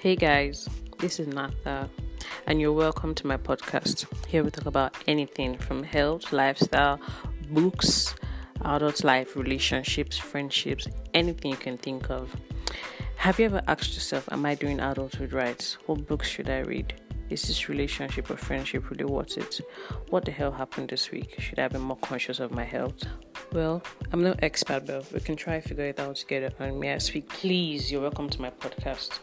Hey guys, this is Natha, and you're welcome to my podcast. Here we talk about anything from health, lifestyle, books, adult life, relationships, friendships, anything you can think of. Have you ever asked yourself, Am I doing adulthood right? What books should I read? Is this relationship or friendship really worth it? What the hell happened this week? Should I be more conscious of my health? Well, I'm no expert, but we can try figure it out together. And may I speak? Please, you're welcome to my podcast.